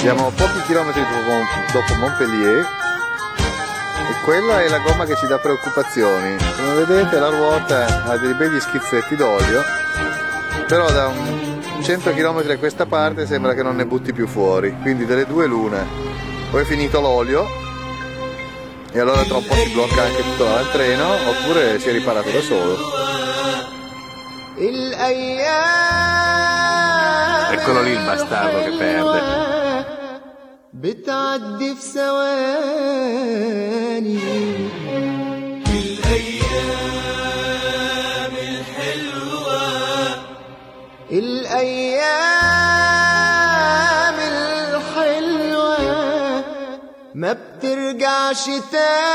Siamo pochi chilometri dopo, Montpellier e quella è la gomma che ci dà preoccupazioni. Come vedete la ruota ha dei begli schizzetti d'olio, però da un 100 km a questa parte sembra che non ne butti più fuori, quindi delle due l'una. O è finito l'olio e allora troppo si blocca anche tutto il treno oppure si è riparato da solo. Eccolo lì il bastardo che perde. بتعدي في ثواني. الأيام الحلوة. الأيام الحلوة ما بترجعش تاني.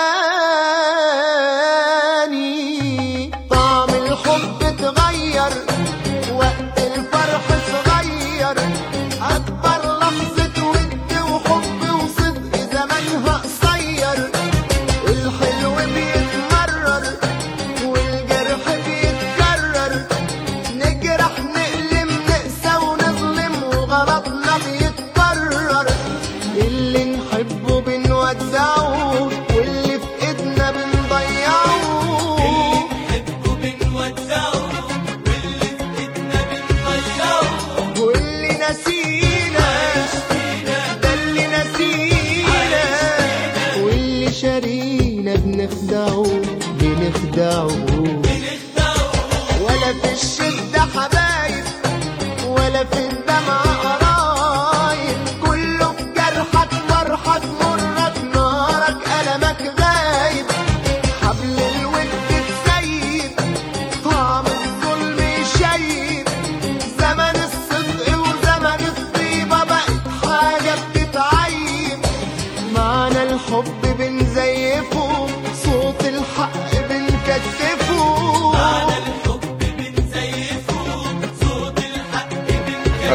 بيتكرر اللي نحبه بنودعه واللي في إيدنا بنضيعه. واللي نسينا ده اللي نسينا. واللي شارينا بنخدعه بنخدعه. ولا في الشدة حبايب.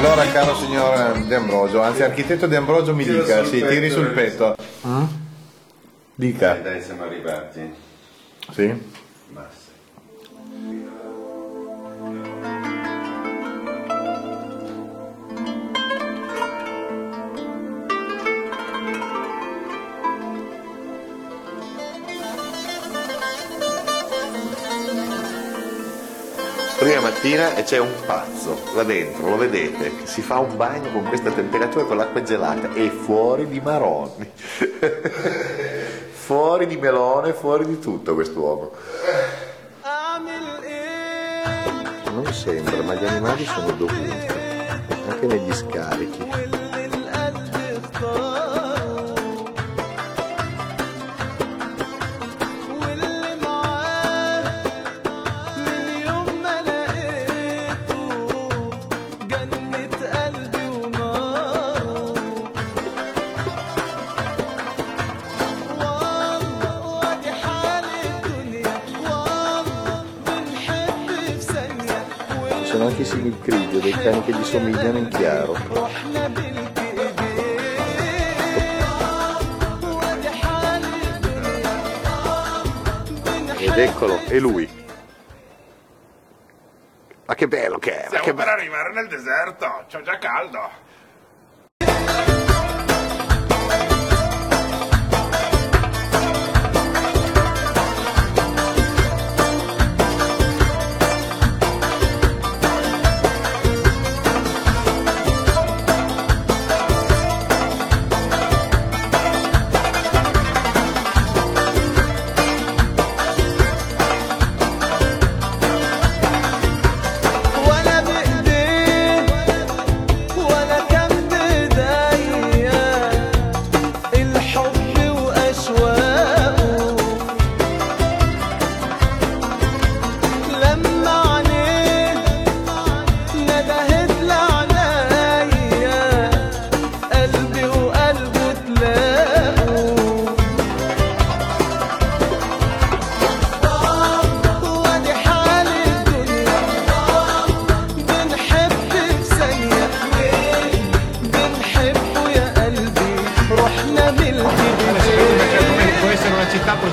Allora caro signor De Ambrogio, anzi architetto De Ambrogio mi dica, sì, tiri sul petto. Dica. Dai, dai, siamo arrivati. Sì? Basta. Mattina e c'è un pazzo là dentro, lo vedete, che si fa un bagno con questa temperatura con l'acqua gelata e fuori di maroni. fuori di melone, fuori di tutto quest'uomo. Non sembra, ma gli animali sono dovunque, anche negli scarichi. Sono anche i Sigilcridio, dei cani che gli somigliano in chiaro. Ed eccolo, è lui. Ma che bello che è! ma Stiamo che per arrivare nel deserto, c'ho già caldo.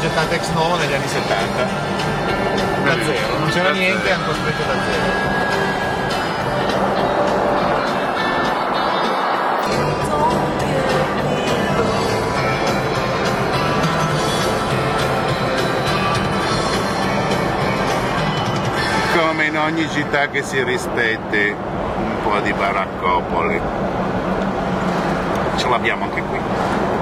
state ex novo negli anni 70 da zero non c'era niente hanno costruito da zero. Come in ogni città che si rispetti un po' di baraccopoli. Ce l'abbiamo anche qui.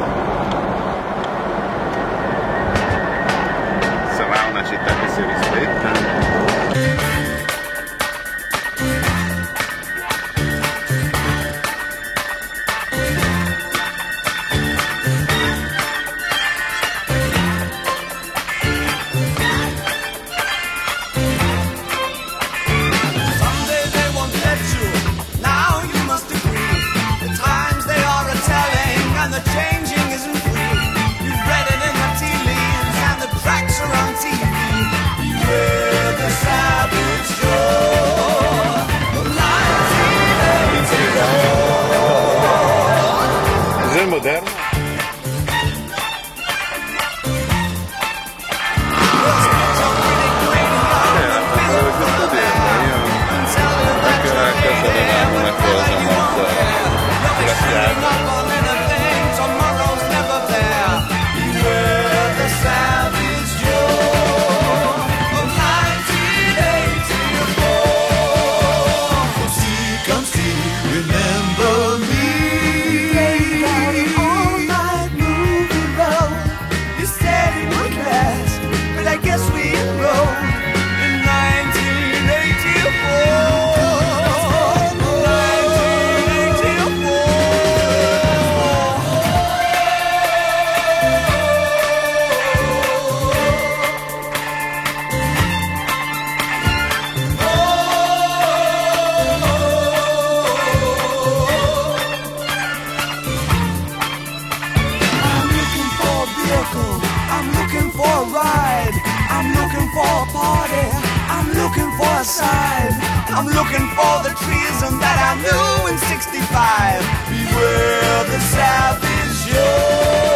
I'm looking for the treason that I knew in 65. Beware the savage youth.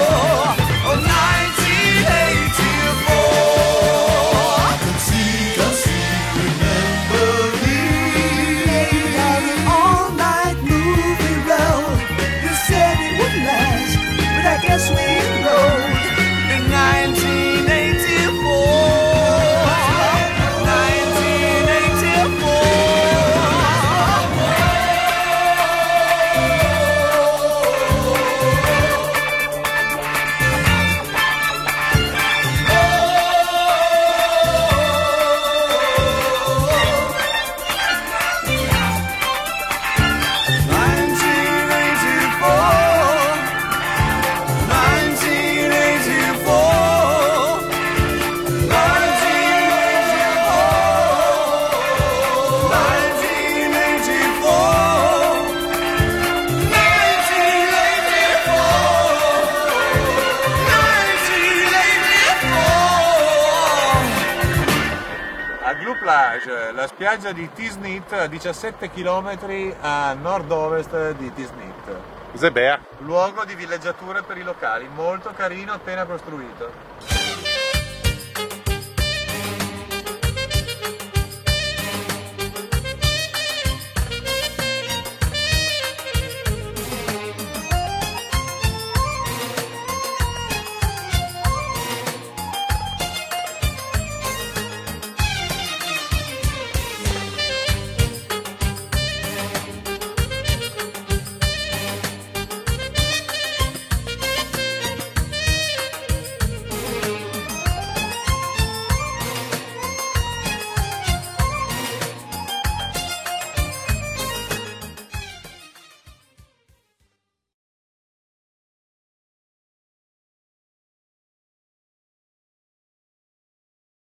Plage, cioè, la spiaggia di Tisnit a 17 km a nord-ovest di Tisnit. Zebea. Luogo di villeggiature per i locali, molto carino appena costruito.